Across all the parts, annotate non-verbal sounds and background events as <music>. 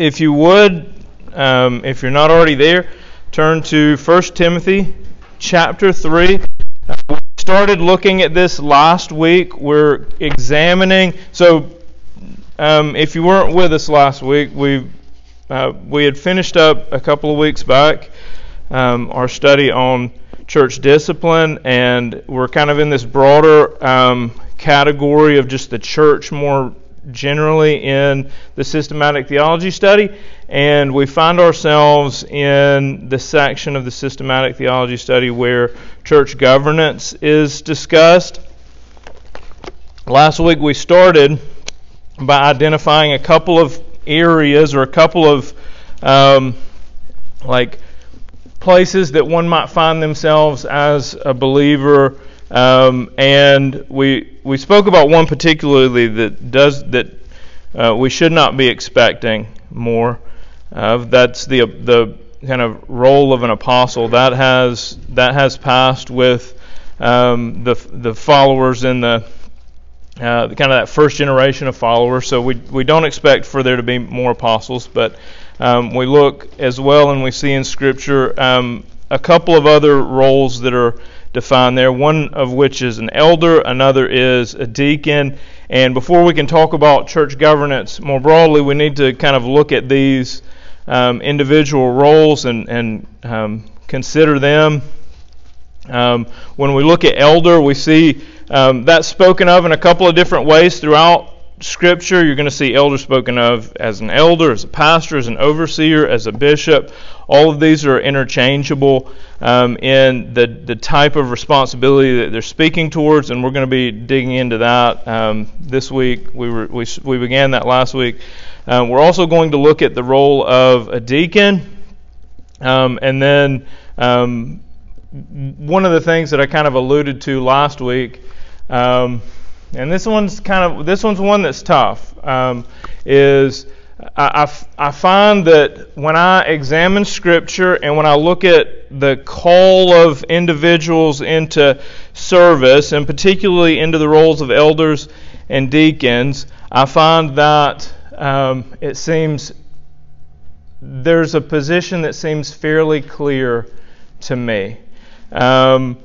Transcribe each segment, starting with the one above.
if you would, um, if you're not already there, turn to 1 Timothy chapter 3. Uh, we started looking at this last week. We're examining. So, um, if you weren't with us last week, we uh, we had finished up a couple of weeks back um, our study on church discipline, and we're kind of in this broader um, category of just the church more generally in the systematic theology study, and we find ourselves in the section of the systematic theology study where church governance is discussed. Last week we started by identifying a couple of areas or a couple of um, like places that one might find themselves as a believer um, and we we spoke about one particularly that does that uh, we should not be expecting more of. That's the the kind of role of an apostle that has that has passed with um, the the followers in the uh, kind of that first generation of followers. So we we don't expect for there to be more apostles, but um, we look as well and we see in Scripture um, a couple of other roles that are defined there, one of which is an elder, another is a deacon. And before we can talk about church governance more broadly, we need to kind of look at these um, individual roles and, and um, consider them. Um, when we look at elder, we see um, that's spoken of in a couple of different ways throughout Scripture. You're going to see elder spoken of as an elder, as a pastor, as an overseer, as a bishop. All of these are interchangeable um, in the, the type of responsibility that they're speaking towards, and we're going to be digging into that um, this week. We, were, we, we began that last week. Um, we're also going to look at the role of a deacon, um, and then um, one of the things that I kind of alluded to last week, um, and this one's kind of this one's one that's tough, is I, I, find that when I examine Scripture and when I look at the call of individuals into service, and particularly into the roles of elders and deacons, I find that um, it seems there's a position that seems fairly clear to me. Um,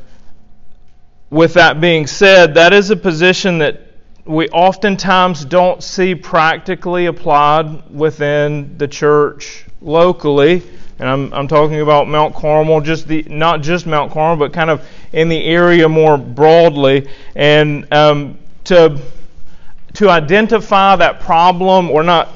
with that being said, that is a position that we oftentimes don't see practically applied within the church locally. And I'm, I'm talking about Mount Carmel, just the not just Mount Carmel, but kind of in the area more broadly. And um, to to identify that problem, or not,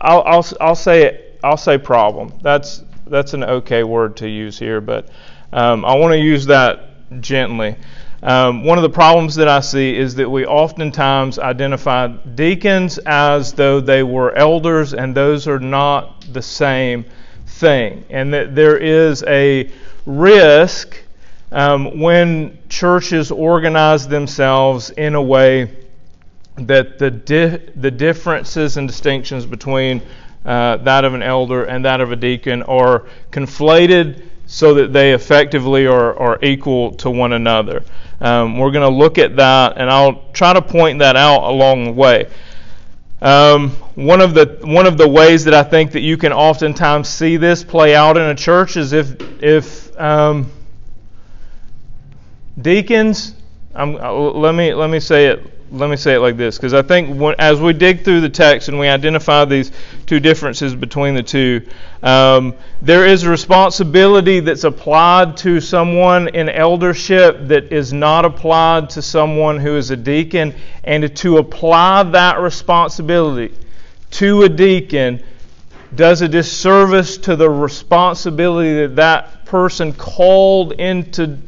I'll, I'll, I'll say it, I'll say problem. That's that's an okay word to use here, but um, I want to use that gently. Um, one of the problems that I see is that we oftentimes identify deacons as though they were elders, and those are not the same thing. And that there is a risk um, when churches organize themselves in a way that the, di- the differences and distinctions between uh, that of an elder and that of a deacon are conflated so that they effectively are, are equal to one another. Um, we're going to look at that, and I'll try to point that out along the way. Um, one of the one of the ways that I think that you can oftentimes see this play out in a church is if if um, deacons. I'm, uh, let me let me say it let me say it like this because I think when, as we dig through the text and we identify these two differences between the two, um, there is a responsibility that's applied to someone in eldership that is not applied to someone who is a deacon, and to apply that responsibility to a deacon does a disservice to the responsibility that that person called into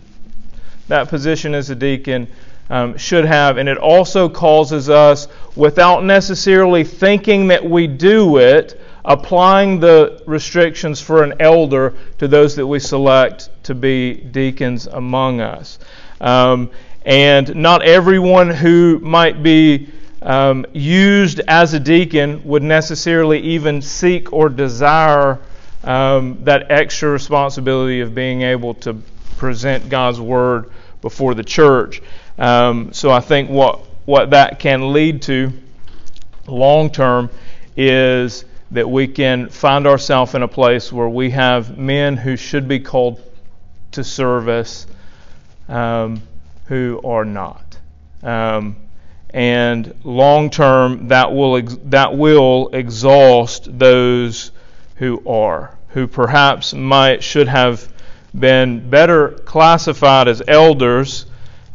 that position as a deacon um, should have. And it also causes us, without necessarily thinking that we do it, applying the restrictions for an elder to those that we select to be deacons among us. Um, and not everyone who might be um, used as a deacon would necessarily even seek or desire um, that extra responsibility of being able to present God's word before the church. Um, so I think what what that can lead to long term is that we can find ourselves in a place where we have men who should be called to service um, who are not. Um, and long term, that will ex- that will exhaust those who are, who perhaps might should have been better classified as elders,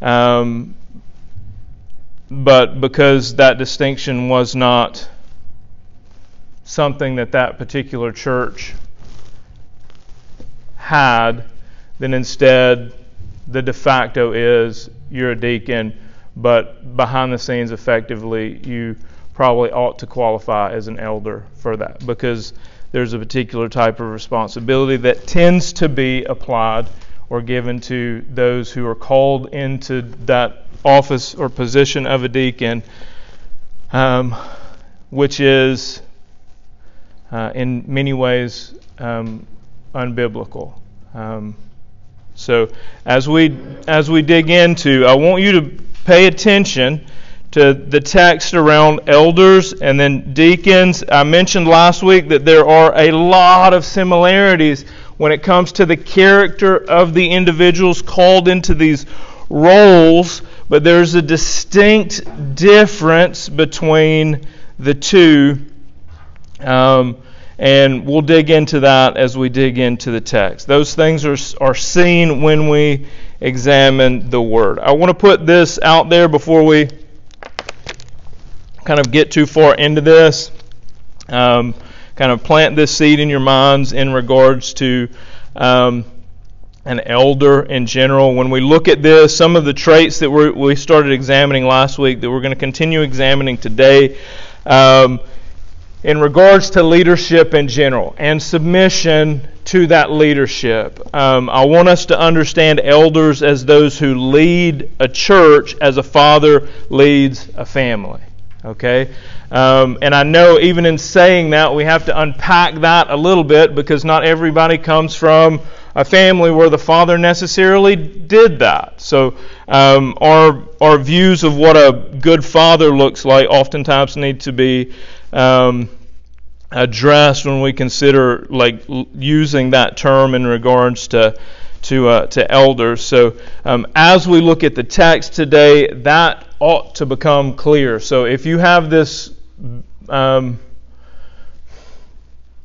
um, but because that distinction was not something that that particular church had, then instead the de facto is you're a deacon, but behind the scenes, effectively, you probably ought to qualify as an elder for that because there's a particular type of responsibility that tends to be applied or given to those who are called into that office or position of a deacon, um, which is uh, in many ways um, unbiblical. Um, so as we as we dig into, I want you to pay attention to the text around elders and then deacons. I mentioned last week that there are a lot of similarities when it comes to the character of the individuals called into these roles, but there's a distinct difference between the two. Um, and we'll dig into that as we dig into the text. Those things are, are seen when we examine the Word. I want to put this out there before we kind of get too far into this. Um, kind of plant this seed in your minds in regards to um, an elder in general. When we look at this, some of the traits that we started examining last week that we're going to continue examining today. Um, in regards to leadership in general and submission to that leadership. Um, I want us to understand elders as those who lead a church as a father leads a family. Okay? Um, and I know even in saying that, we have to unpack that a little bit because not everybody comes from a family where the father necessarily did that. So um, our our views of what a good father looks like oftentimes need to be um, addressed when we consider like using that term in regards to to uh, to elders. So um, as we look at the text today, that ought to become clear. So if you have this um,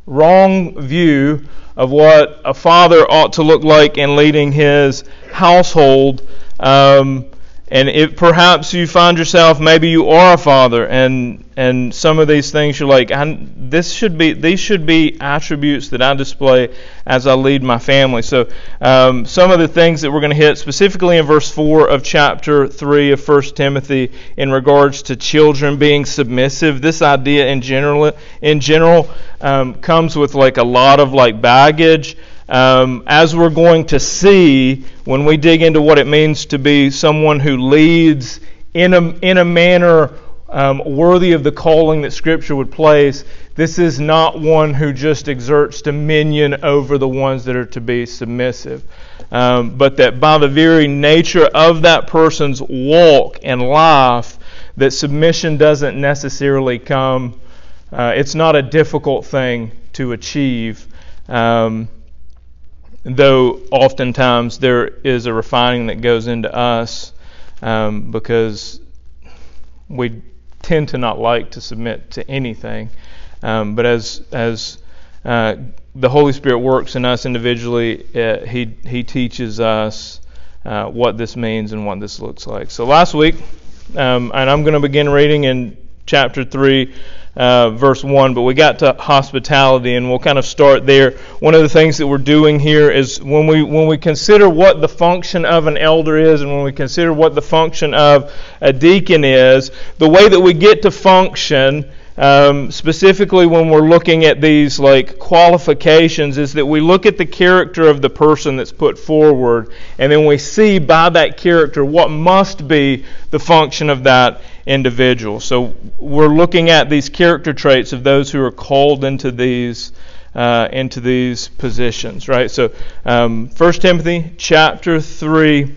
wrong view of what a father ought to look like in leading his household. Um, and if perhaps you find yourself, maybe you are a father, and and some of these things you're like, this should be these should be attributes that I display as I lead my family. So um, some of the things that we're going to hit specifically in verse four of chapter three of First Timothy in regards to children being submissive. This idea in general in general um, comes with like a lot of like baggage um, as we're going to see when we dig into what it means to be someone who leads in a, in a manner um, worthy of the calling that Scripture would place, this is not one who just exerts dominion over the ones that are to be submissive. Um, but that by the very nature of that person's walk and life, that submission doesn't necessarily come, uh, it's not a difficult thing to achieve. Um, though oftentimes there is a refining that goes into us um, because we tend to not like to submit to anything. Um, but as as uh, the Holy Spirit works in us individually, uh, he he teaches us uh, what this means and what this looks like. So last week, um, and I'm going to begin reading in chapter three uh, verse 1, but we got to hospitality, and we'll kind of start there. One of the things that we're doing here is when we, when we consider what the function of an elder is, and when we consider what the function of a deacon is, the way that we get to function. Um, specifically when we're looking at these like qualifications is that we look at the character of the person that's put forward and then we see by that character what must be the function of that individual. So we're looking at these character traits of those who are called into these uh, into these positions, right? So um, 1 Timothy chapter three,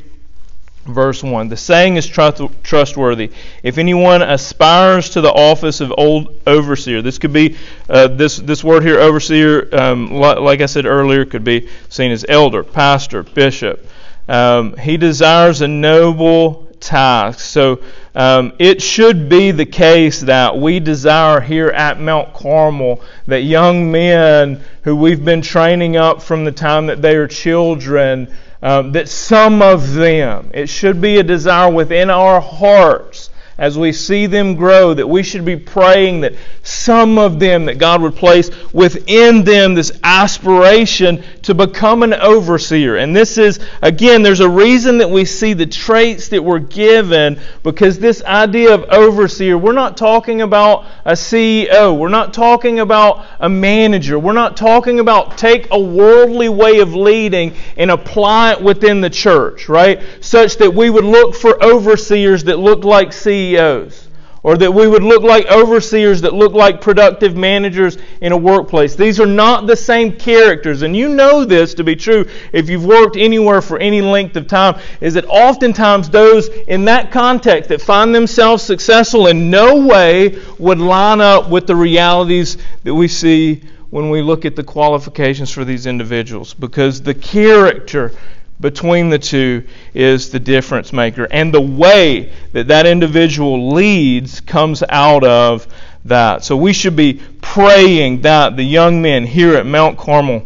verse 1. The saying is trustworthy. If anyone aspires to the office of old overseer, this could be, uh, this, this word here, overseer, um, like I said earlier, could be seen as elder, pastor, bishop. Um, he desires a noble task. So um, it should be the case that we desire here at Mount Carmel that young men who we've been training up from the time that they are children um, that some of them, it should be a desire within our hearts as we see them grow, that we should be praying that some of them, that God would place within them this aspiration to become an overseer. And this is, again, there's a reason that we see the traits that we're given because this idea of overseer, we're not talking about a CEO, we're not talking about a manager, we're not talking about take a worldly way of leading and apply it within the church, right? Such that we would look for overseers that look like CEOs CEOs. Or that we would look like overseers that look like productive managers in a workplace. These are not the same characters. And you know this to be true if you've worked anywhere for any length of time, is that oftentimes those in that context that find themselves successful in no way would line up with the realities that we see when we look at the qualifications for these individuals. Because the character between the two is the difference maker. And the way that that individual leads comes out of that. So we should be praying that the young men here at Mount Carmel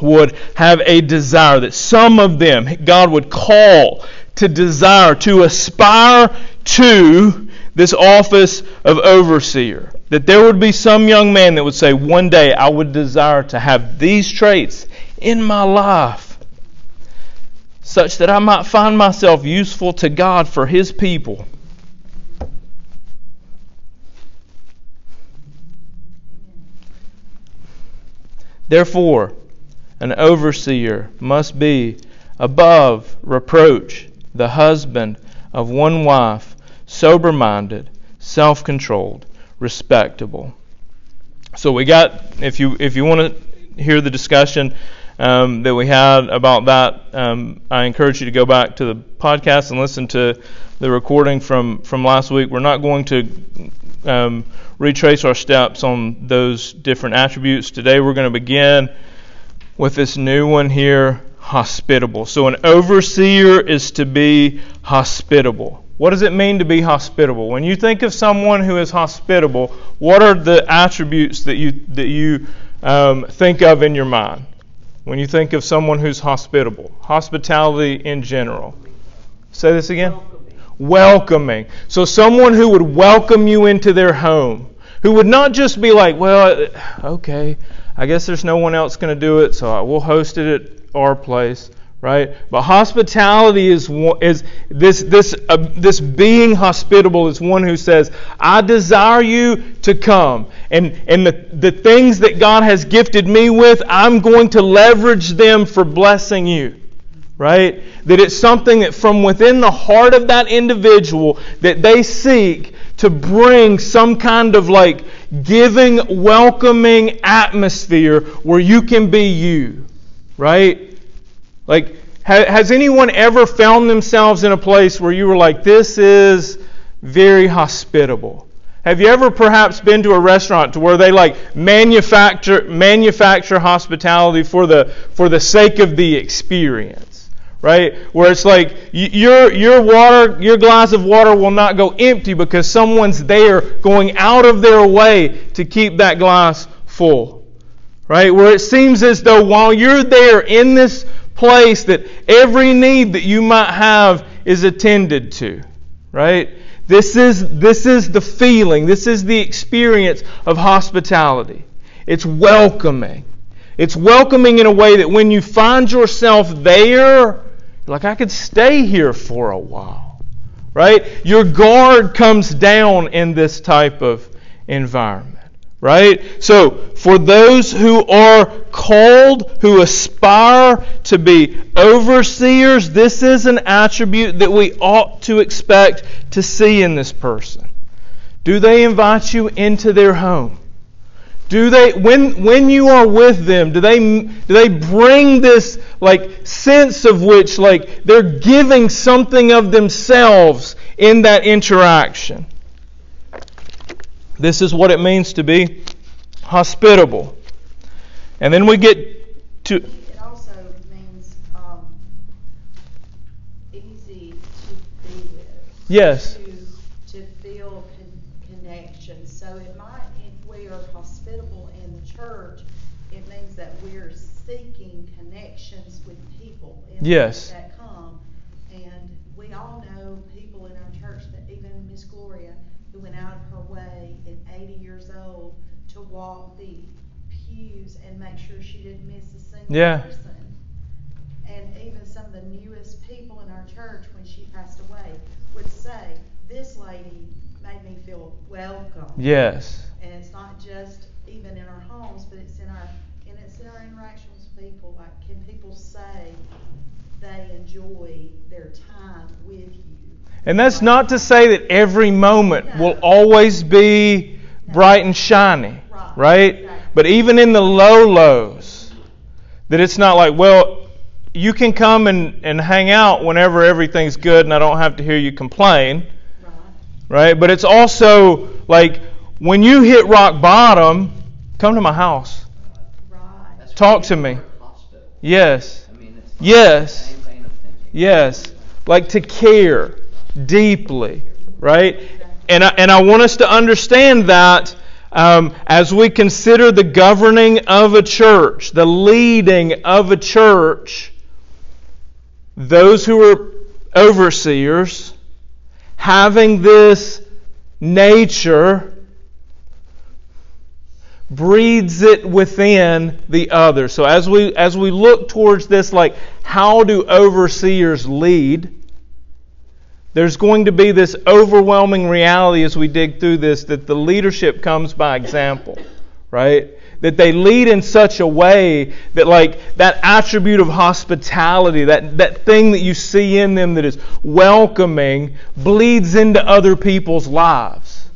would have a desire, that some of them God would call to desire, to aspire to this office of overseer. That there would be some young man that would say, One day I would desire to have these traits in my life such that I might find myself useful to God for His people. Therefore, an overseer must be above reproach, the husband of one wife, sober minded, self controlled, respectable. So we got if you if you want to hear the discussion um, that we had about that. Um, I encourage you to go back to the podcast and listen to the recording from, from last week. We're not going to um, retrace our steps on those different attributes. Today we're going to begin with this new one here hospitable. So, an overseer is to be hospitable. What does it mean to be hospitable? When you think of someone who is hospitable, what are the attributes that you that you um, think of in your mind? When you think of someone who's hospitable, hospitality in general. Say this again. Welcoming. So, someone who would welcome you into their home, who would not just be like, well, okay, I guess there's no one else going to do it, so we'll host it at our place right? But hospitality is is this this uh, this being hospitable is one who says, "I desire you to come, and and the the things that God has gifted me with, I'm going to leverage them for blessing you." Right? That it's something that from within the heart of that individual that they seek to bring some kind of like giving, welcoming atmosphere where you can be you. Right? Like, has anyone ever found themselves in a place where you were like, this is very hospitable? Have you ever perhaps been to a restaurant to where they like manufacture manufacture hospitality for the for the sake of the experience, right? Where it's like your your water your glass of water will not go empty because someone's there going out of their way to keep that glass full, right? Where it seems as though while you're there in this place that every need that you might have is attended to, right? This is, this is the feeling, this is the experience of hospitality. It's welcoming. It's welcoming in a way that when you find yourself there, like, I could stay here for a while, right? Your guard comes down in this type of environment. Right? So, for those who are called, who aspire to be overseers, this is an attribute that we ought to expect to see in this person. Do they invite you into their home? Do they when when you are with them, do they do they bring this like sense of which like they're giving something of themselves in that interaction. This is what it means to be hospitable. And then we get to It also means um, easy to be with. Yes. To, to feel con- connection. So it might, if we are hospitable in the church, it means that we're seeking connections with people. in Yes. That come. And we all know people in our church that even Miss Gloria, who went out of her way at 80 years old to walk the pews and make sure she didn't miss a single Yeah. person. And even some of the newest people in our church, when she passed away, would say, This lady made me feel welcome. yes. And it's not just even in our homes, but it's in our and it's in our interactions with people. Like, can people say they enjoy their time with you? And that's not to say that every moment will always be bright and shiny, right? But even in the low lows, that it's not like, well, you can come and, and hang out whenever everything's good and I don't have to hear you complain, Right. right? But it's also like when you hit rock bottom, come to my house. Right. Talk to me. use the word hospital. Yes. I mean, Yes. the same vein of thinking. Yes, like to care deeply, right? And I, and I want us to understand that um, as we consider the governing of a church, the leading of a church, those who are overseers, having this nature breeds it within the other. So as we as we look towards this like how do overseers lead? There's going to be this overwhelming reality as we dig through this that the leadership comes by example, right? That they lead in such a way that like that attribute of hospitality, that, that thing that you see in them that is welcoming, bleeds into other people's lives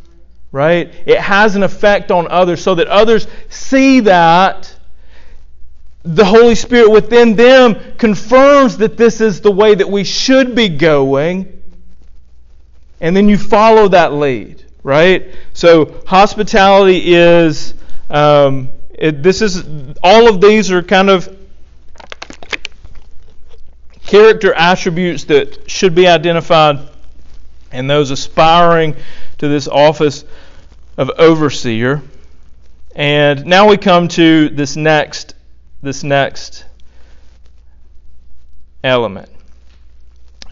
right? It has an effect on others so that others see that the Holy Spirit within them confirms that this is the way that we should be going. And then you follow that lead, right? So hospitality is, um, it, this is, all of these are kind of character attributes that should be identified in those aspiring to this office of overseer. And now we come to this next this next element.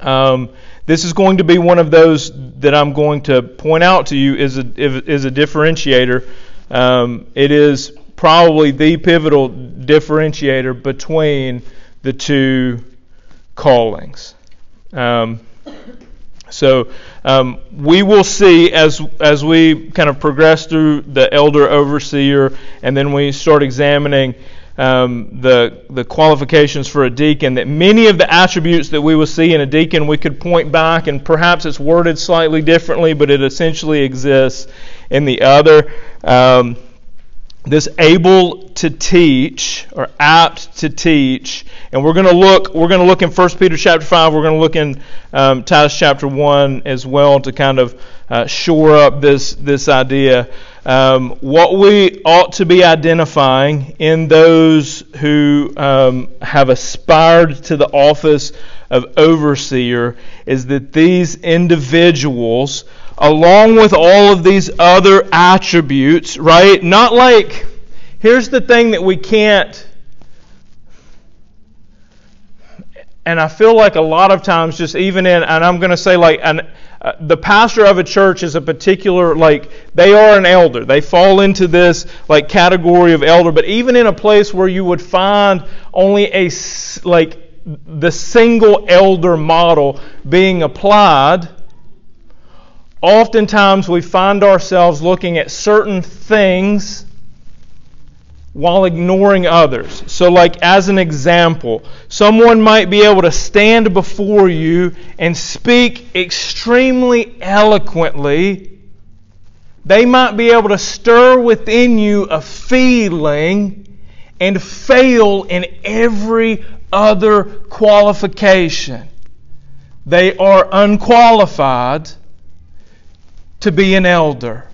Um, this is going to be one of those that I'm going to point out to you is a is a differentiator. Um, it is probably the pivotal differentiator between the two callings. Um, so um, we will see as as we kind of progress through the elder overseer, and then we start examining um, the the qualifications for a deacon. That many of the attributes that we will see in a deacon, we could point back, and perhaps it's worded slightly differently, but it essentially exists in the other. Um, this able to teach or apt to teach and we're going to look we're going to look in 1 peter chapter 5 we're going to look in um, titus chapter 1 as well to kind of uh, shore up this this idea um, what we ought to be identifying in those who um, have aspired to the office of overseer is that these individuals along with all of these other attributes, right? Not like, here's the thing that we can't, and I feel like a lot of times, just even in, and I'm going to say, like, an, uh, the pastor of a church is a particular, like, they are an elder. They fall into this, like, category of elder. But even in a place where you would find only a, like, the single elder model being applied, oftentimes we find ourselves looking at certain things while ignoring others. So, like, as an example, someone might be able to stand before you and speak extremely eloquently. They might be able to stir within you a feeling and fail in every other qualification. They are unqualified to be an elder.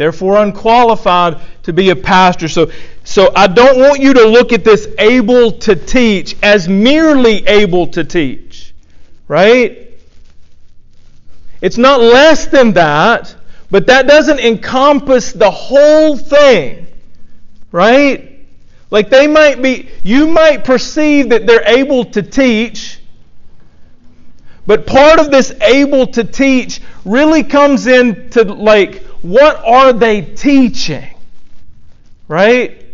Therefore, unqualified to be a pastor. So, so I don't want you to look at this able to teach as merely able to teach. Right? It's not less than that, but that doesn't encompass the whole thing. Right? Like they might be, you might perceive that they're able to teach, but part of this able to teach really comes into like, what are they teaching? Right?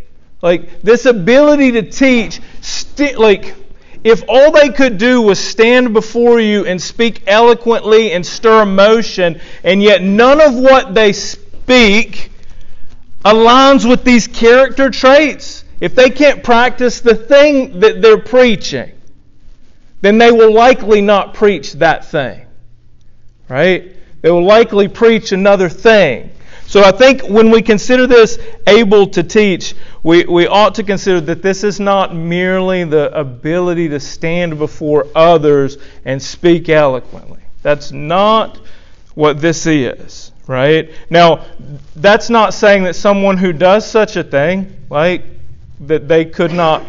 Like this ability to teach, st- like if all they could do was stand before you and speak eloquently and stir emotion, and yet none of what they speak aligns with these character traits, if they can't practice the thing that they're preaching, then they will likely not preach that thing. Right? They will likely preach another thing. So I think when we consider this able to teach, we, we ought to consider that this is not merely the ability to stand before others and speak eloquently. That's not what this is, right? Now, that's not saying that someone who does such a thing, like, that they could not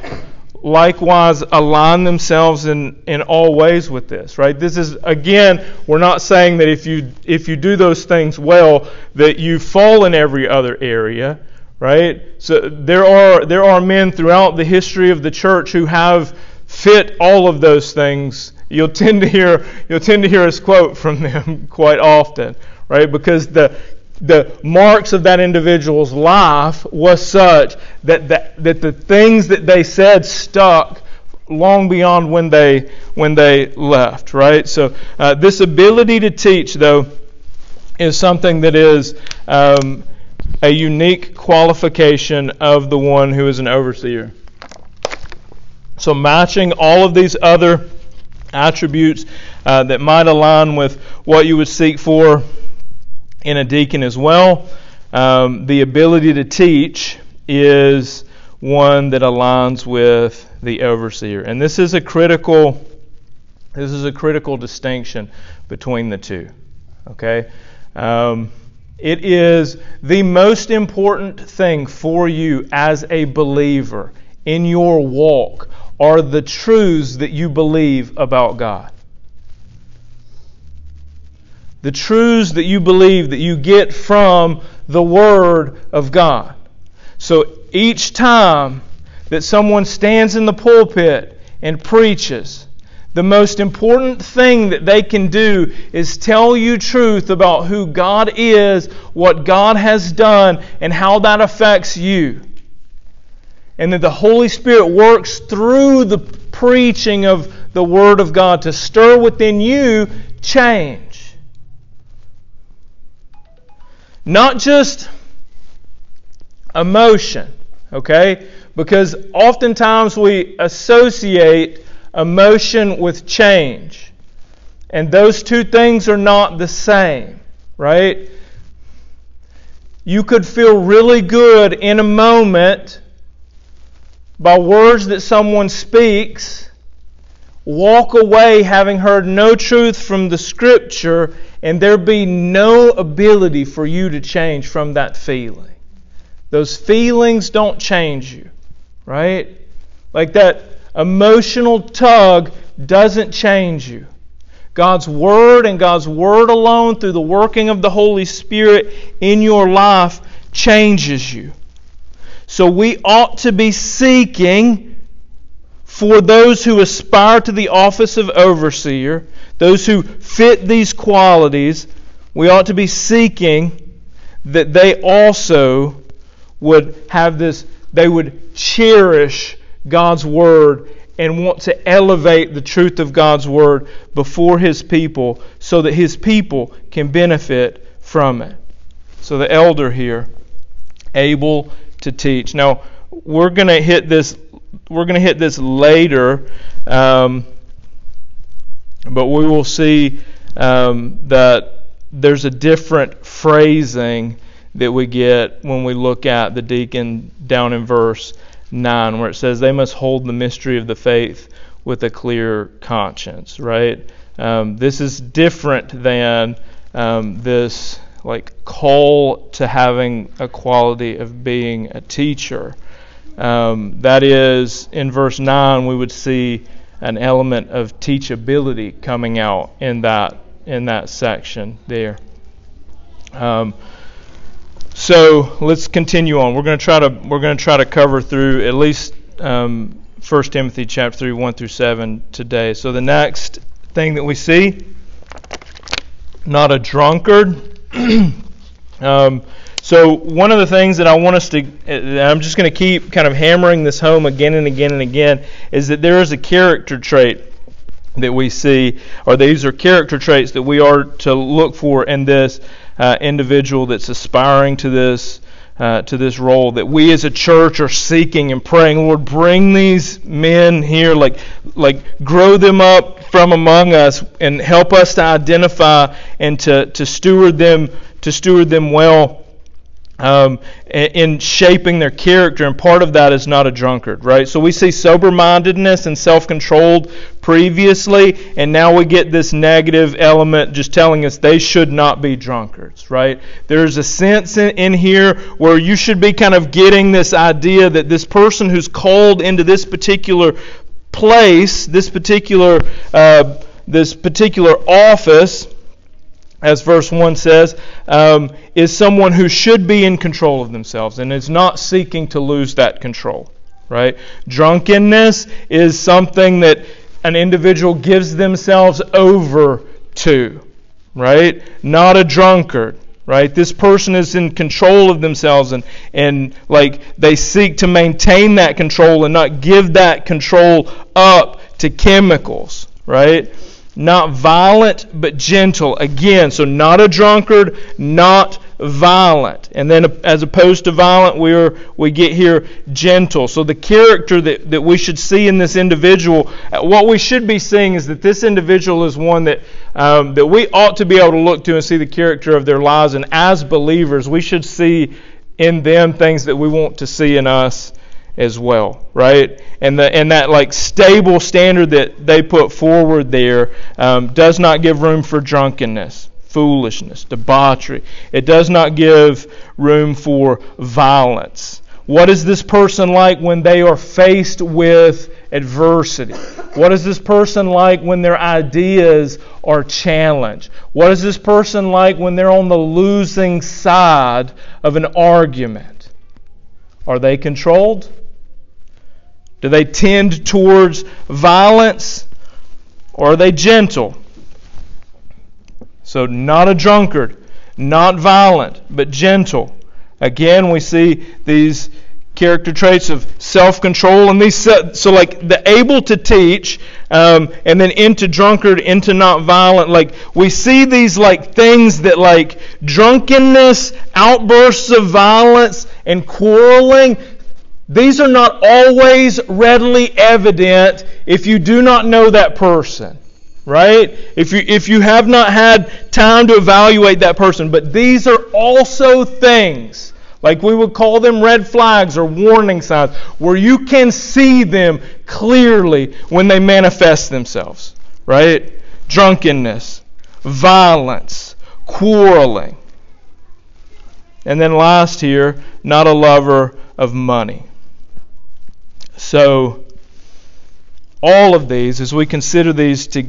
likewise align themselves in, in all ways with this right? This is again we're not saying that if you if you do those things well that you fall in every other area right? So there are there are men throughout the history of the church who have fit all of those things. You'll tend to hear you'll tend to hear us quote from them <laughs> quite often right? Because the the marks of that individual's life was such that the, that the things that they said stuck long beyond when they when they left right? So uh, this ability to teach though is something that is um, a unique qualification of the one who is an overseer. So matching all of these other attributes uh, that might align with what you would seek for in a deacon as well. Um, the ability to teach is one that aligns with the overseer, and this is a critical. This is a critical distinction between the two. Okay, um, it is the most important thing for you as a believer in your walk are the truths that you believe about God the truths that you believe that you get from the Word of God. So each time that someone stands in the pulpit and preaches, the most important thing that they can do is tell you truth about who God is, what God has done, and how that affects you. And that the Holy Spirit works through the preaching of the Word of God to stir within you change. Not just emotion, okay? Because oftentimes we associate emotion with change. And those two things are not the same, right? You could feel really good in a moment by words that someone speaks, walk away having heard no truth from the Scripture, and there be no ability for you to change from that feeling. Those feelings don't change you, right? Like that emotional tug doesn't change you. God's Word and God's Word alone, through the working of the Holy Spirit in your life, changes you. So we ought to be seeking for those who aspire to the office of overseer those who fit these qualities, we ought to be seeking that they also would have this, they would cherish God's Word and want to elevate the truth of God's Word before His people so that His people can benefit from it. So the elder here, able to teach. Now, we're going to hit this. We're going to hit this later. Um, but we will see um, that there's a different phrasing that we get when we look at the deacon down in verse 9, where it says they must hold the mystery of the faith with a clear conscience, right? Um, this is different than um, this like call to having a quality of being a teacher. Um, that is, in verse 9, we would see an element of teachability coming out in that in that section there. Um, so let's continue on. We're going to try to we're going to try to cover through at least um, 1 Timothy chapter 3 1 through 7 today. So the next thing that we see, not a drunkard. <clears throat> um, so one of the things that I want us to, I'm just going to keep kind of hammering this home again and again and again, is that there is a character trait that we see, or these are character traits that we are to look for in this uh, individual that's aspiring to this. Uh, to this role that we as a church are seeking and praying lord bring these men here like like grow them up from among us and help us to identify and to, to steward them to steward them well um, in shaping their character, and part of that is not a drunkard, right? So we see sober mindedness and self controlled previously, and now we get this negative element just telling us they should not be drunkards, right? There's a sense in, in here where you should be kind of getting this idea that this person who's called into this particular place, this particular, uh, this particular office, as verse 1 says, um, is someone who should be in control of themselves and is not seeking to lose that control. Right? Drunkenness is something that an individual gives themselves over to. Right? Not a drunkard. Right? This person is in control of themselves and, and like they seek to maintain that control and not give that control up to chemicals. Right? Not violent, but gentle. Again, so not a drunkard, not violent. And then as opposed to violent, we are we get here gentle. So the character that, that we should see in this individual, uh, what we should be seeing is that this individual is one that um, that we ought to be able to look to and see the character of their lives. And as believers, we should see in them things that we want to see in us as well, right? And the and that like stable standard that they put forward there um, does not give room for drunkenness, foolishness, debauchery. It does not give room for violence. What is this person like when they are faced with adversity? What is this person like when their ideas are challenged? What is this person like when they're on the losing side of an argument? Are they controlled? Do they tend towards violence or are they gentle? So, not a drunkard, not violent, but gentle. Again, we see these character traits of self-control and these so like the able to teach um, and then into drunkard into not violent like we see these like things that like drunkenness outbursts of violence and quarreling these are not always readily evident if you do not know that person, right? If you, if you have not had time to evaluate that person. But these are also things, like we would call them red flags or warning signs, where you can see them clearly when they manifest themselves, right? Drunkenness, violence, quarreling. And then last here, not a lover of money. So, all of these, as we consider these to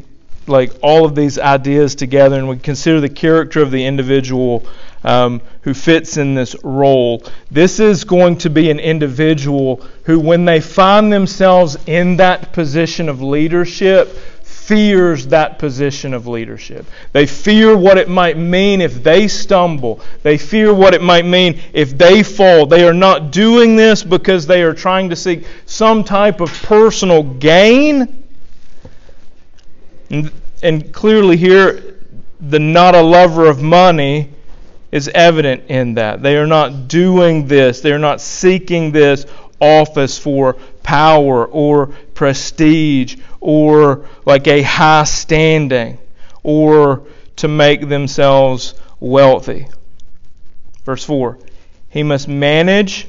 like all of these ideas together and we consider the character of the individual um, who fits in this role, this is going to be an individual who, when they find themselves in that position of leadership, fears that position of leadership. They fear what it might mean if they stumble. They fear what it might mean if they fall. They are not doing this because they are trying to seek some type of personal gain. And, and clearly, here, the not a lover of money is evident in that. They are not doing this, they are not seeking this office for power or prestige or like a high standing or to make themselves wealthy. Verse 4 He must manage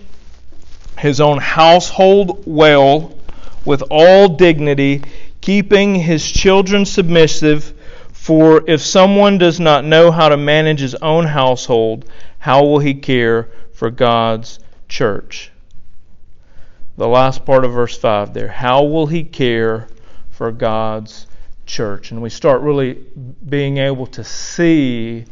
his own household well with all dignity, keeping his children submissive. For if someone does not know how to manage his own household, how will he care for God's church? The last part of verse 5 there. How will he care for God's church? And we start really being able to see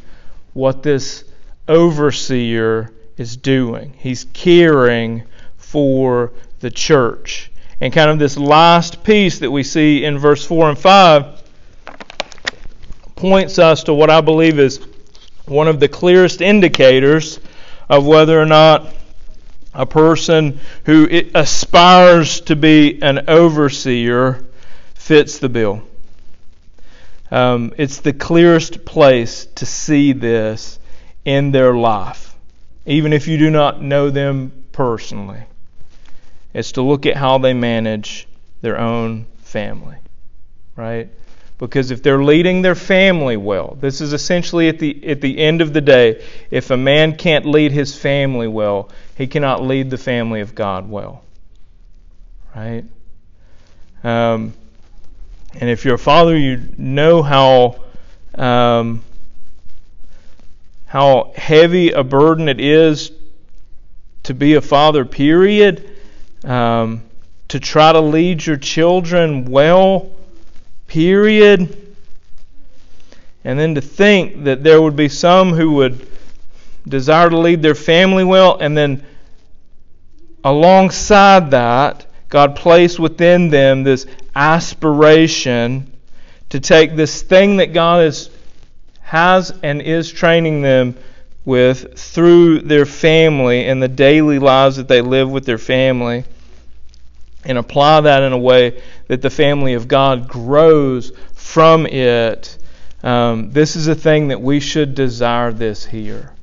what this overseer is doing. He's caring for the church. And kind of this last piece that we see in verse 4 and 5 points us to what I believe is one of the clearest indicators of whether or not a person who aspires to be an overseer fits the bill. Um, it's the clearest place to see this in their life, even if you do not know them personally. It's to look at how they manage their own family, right? Because if they're leading their family well, this is essentially at the at the end of the day, if a man can't lead his family well, he cannot lead the family of God well, right? Um, and if you're a father, you know how um, how heavy a burden it is to be a father. Period. Um, to try to lead your children well. Period. And then to think that there would be some who would desire to lead their family well, and then alongside that, God placed within them this aspiration to take this thing that God is, has and is training them with through their family and the daily lives that they live with their family and apply that in a way that the family of God grows from it. Um, this is a thing that we should desire this here.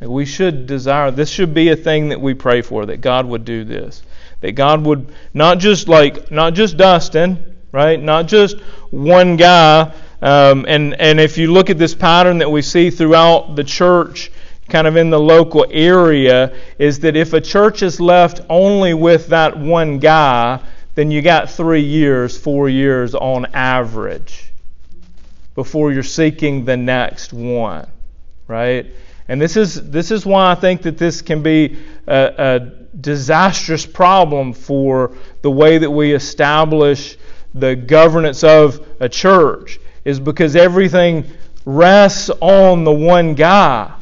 We should desire, this should be a thing that we pray for, that God would do this that God would not just like not just Dustin, right? Not just one guy. Um, and and if you look at this pattern that we see throughout the church, kind of in the local area, is that if a church is left only with that one guy, then you got three years, four years on average before you're seeking the next one, right? And this is this is why I think that this can be a, a disastrous problem for the way that we establish the governance of a church is because everything rests on the one guy.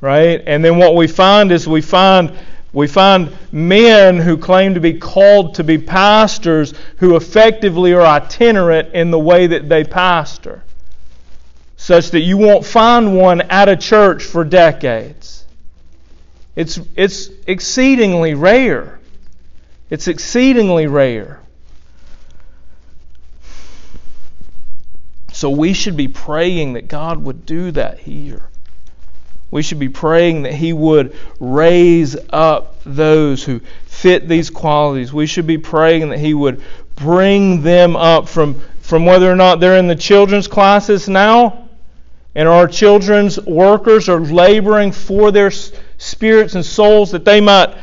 Right? And then what we find is we find we find men who claim to be called to be pastors who effectively are itinerant in the way that they pastor, such that you won't find one at a church for decades. It's, it's exceedingly rare. It's exceedingly rare. So we should be praying that God would do that here. We should be praying that He would raise up those who fit these qualities. We should be praying that He would bring them up from, from whether or not they're in the children's classes now and our children's workers are laboring for their spirits and souls that they might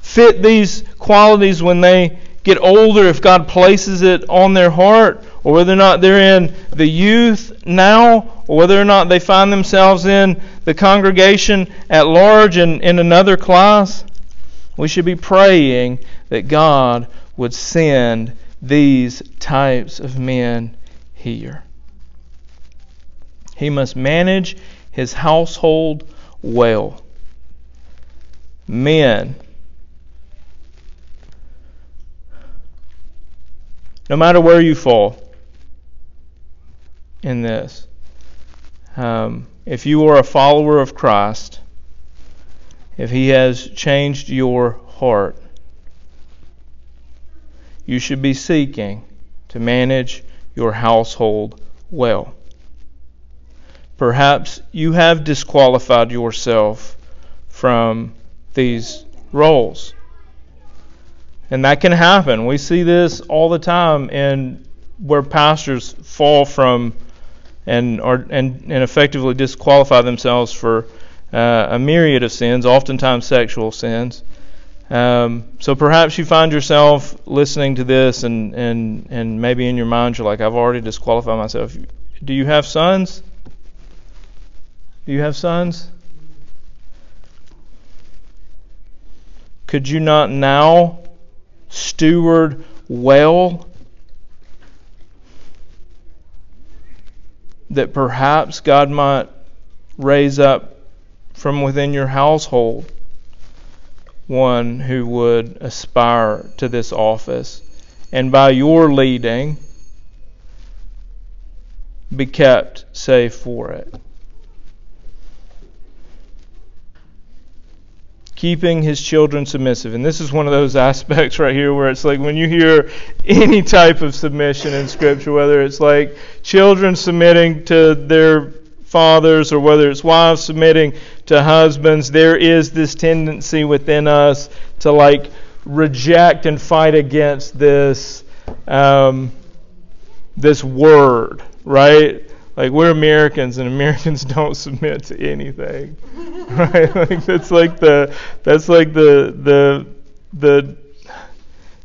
fit these qualities when they get older if God places it on their heart, or whether or not they're in the youth now, or whether or not they find themselves in the congregation at large and in another class. We should be praying that God would send these types of men here. He must manage his household well men. No matter where you fall in this, um, if you are a follower of Christ, if He has changed your heart, you should be seeking to manage your household well. Perhaps you have disqualified yourself from these roles. And that can happen. We see this all the time in where pastors fall from and are and, and effectively disqualify themselves for uh, a myriad of sins, oftentimes sexual sins. Um, so perhaps you find yourself listening to this, and, and, and maybe in your mind you're like, I've already disqualified myself. Do you have sons? Do you have sons? Could you not now steward well that perhaps God might raise up from within your household one who would aspire to this office and by your leading be kept safe for it. Keeping his children submissive. And this is one of those <laughs> aspects right here where it's like when you hear any type of submission in Scripture, whether it's like children submitting to their fathers or whether it's wives submitting to husbands, there is this tendency within us to like reject and fight against this um, this word, right? Like we're Americans and Americans <laughs> don't submit to anything. <laughs> Right? Like that's like the that's like the the the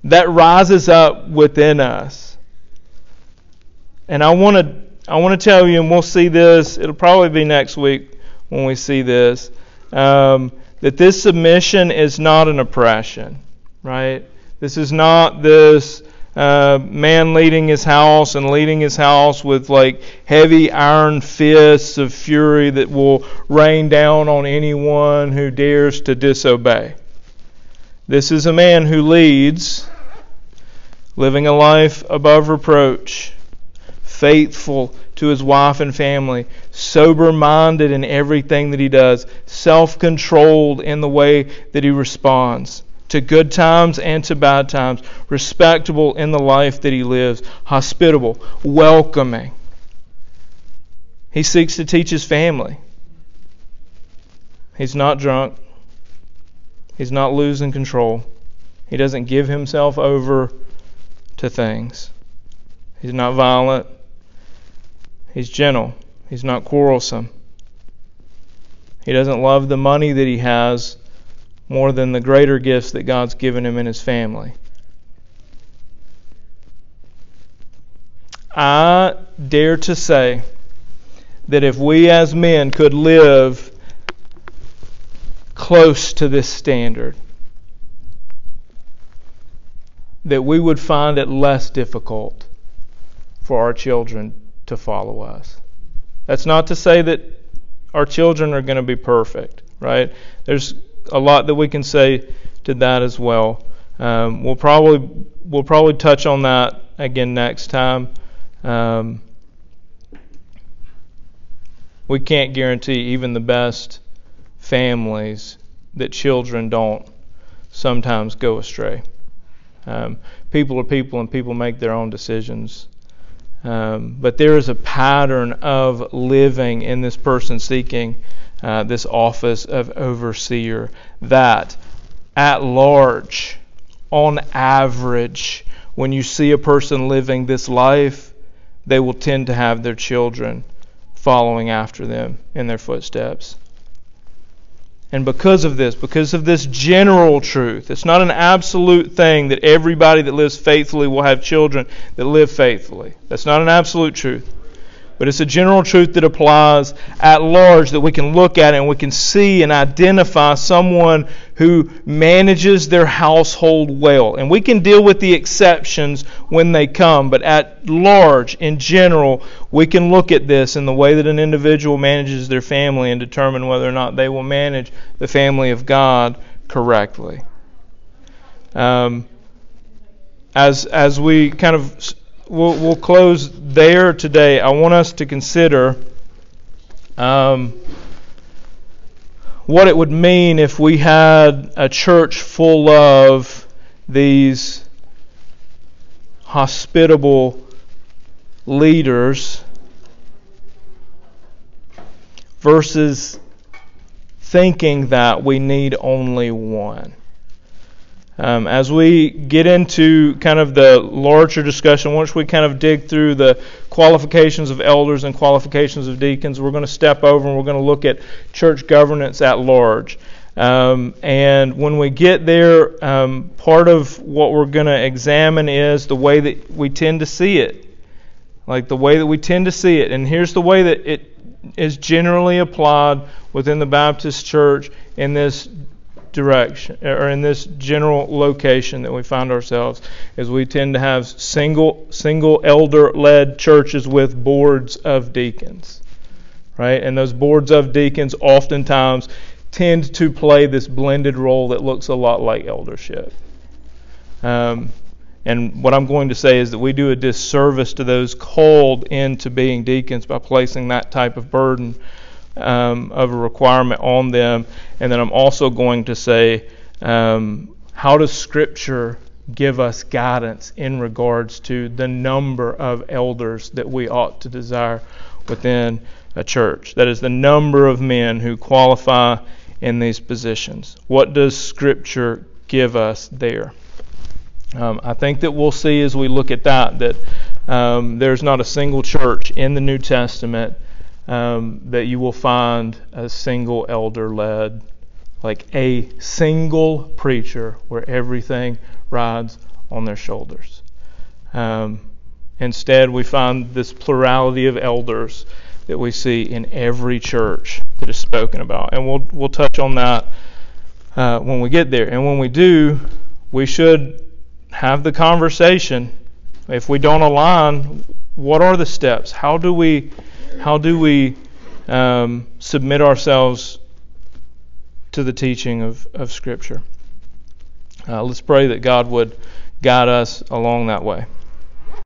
that rises up within us. And I want to I want to tell you, and we'll see this. It'll probably be next week when we see this. Um, that this submission is not an oppression, right? This is not this uh, man leading his house and leading his house with like heavy iron fists of fury that will rain down on anyone who dares to disobey. This is a man who leads, living a life above reproach, faithful to his wife and family, sober minded in everything that he does, self controlled in the way that he responds to good times and to bad times, respectable in the life that he lives, hospitable, welcoming. He seeks to teach his family. He's not drunk. He's not losing control. He doesn't give himself over to things. He's not violent. He's gentle. He's not quarrelsome. He doesn't love the money that he has more than the greater gifts that God's given him in his family. I dare to say that if we as men could live close to this standard, that we would find it less difficult for our children to follow us. That's not to say that our children are going to be perfect, right? There's a lot that we can say to that as well. Um, we'll probably we'll probably touch on that again next time. Um, we can't guarantee even the best families that children don't sometimes go astray. Um, people are people, and people make their own decisions. Um, but there is a pattern of living in this person seeking uh, this office of overseer that at large, on average, when you see a person living this life, they will tend to have their children following after them in their footsteps. And because of this, because of this general truth, it's not an absolute thing that everybody that lives faithfully will have children that live faithfully. That's not an absolute truth but it's a general truth that applies at large that we can look at and we can see and identify someone who manages their household well. And we can deal with the exceptions when they come, but at large, in general, we can look at this in the way that an individual manages their family and determine whether or not they will manage the family of God correctly. Um, as as we kind of we'll, we'll close there today. I want us to consider um, what it would mean if we had a church full of these hospitable leaders versus thinking that we need only one. Um, as we get into kind of the larger discussion, once we kind of dig through the qualifications of elders and qualifications of deacons, we're going to step over and we're going to look at church governance at large. Um, and when we get there, um, part of what we're going to examine is the way that we tend to see it. Like the way that we tend to see it. And here's the way that it is generally applied within the Baptist church in this direction or in this general location that we find ourselves is we tend to have single single elder led churches with boards of deacons right? And those boards of deacons oftentimes tend to play this blended role that looks a lot like eldership. Um, and what I'm going to say is that we do a disservice to those called into being deacons by placing that type of burden um, of a requirement on them. And then I'm also going to say, um, how does Scripture give us guidance in regards to the number of elders that we ought to desire within a church? That is, the number of men who qualify in these positions. What does Scripture give us there? Um, I think that we'll see as we look at that that um, there's not a single church in the New Testament um, that you will find a single elder led, like a single preacher where everything rides on their shoulders. Um, instead, we find this plurality of elders that we see in every church that is spoken about, and we'll we'll touch on that uh, when we get there. And when we do, we should have the conversation. If we don't align, what are the steps? How do we how do we um, submit ourselves to the teaching of, of Scripture? Uh, let's pray that God would guide us along that way.